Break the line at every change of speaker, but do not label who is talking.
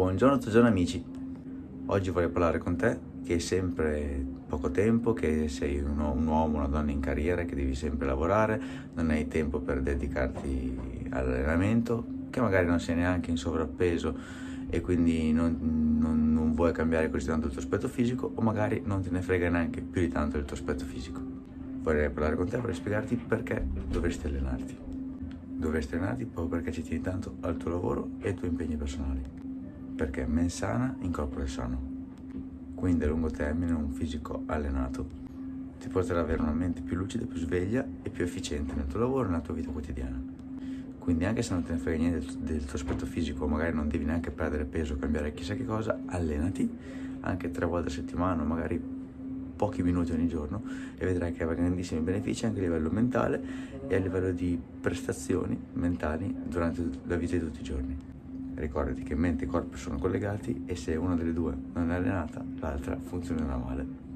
Buongiorno, buongiorno amici. Oggi vorrei parlare con te che hai sempre poco tempo, che sei un, un, uomo, una donna in carriera, che devi sempre lavorare, non hai tempo per dedicarti all'allenamento, che magari non sei neanche in sovrappeso e quindi non, non, non vuoi cambiare così tanto il tuo aspetto fisico o magari non te ne frega neanche più di tanto il tuo aspetto fisico. Vorrei parlare con te, vorrei spiegarti perché dovresti allenarti dovresti allenarti proprio perché ci tieni tanto al tuo lavoro e ai tuoi impegni personali. Perché mens sana in corpore sano. Quindi a lungo termine un fisico allenato ti porterà ad avere una mente più lucida, più sveglia e più efficiente nel tuo lavoro e nella tua vita quotidiana. Quindi anche se non te ne frega niente del, tuo aspetto fisico, magari non devi neanche perdere peso, cambiare chissà che cosa, allenati anche tre volte a settimana, magari pochi minuti ogni giorno e vedrai che avrà grandissimi benefici anche a livello mentale e a livello di prestazioni mentali durante la vita di tutti i giorni. Ricordati che mente e corpo sono collegati e se una delle due non è allenata, l'altra funzionerà male.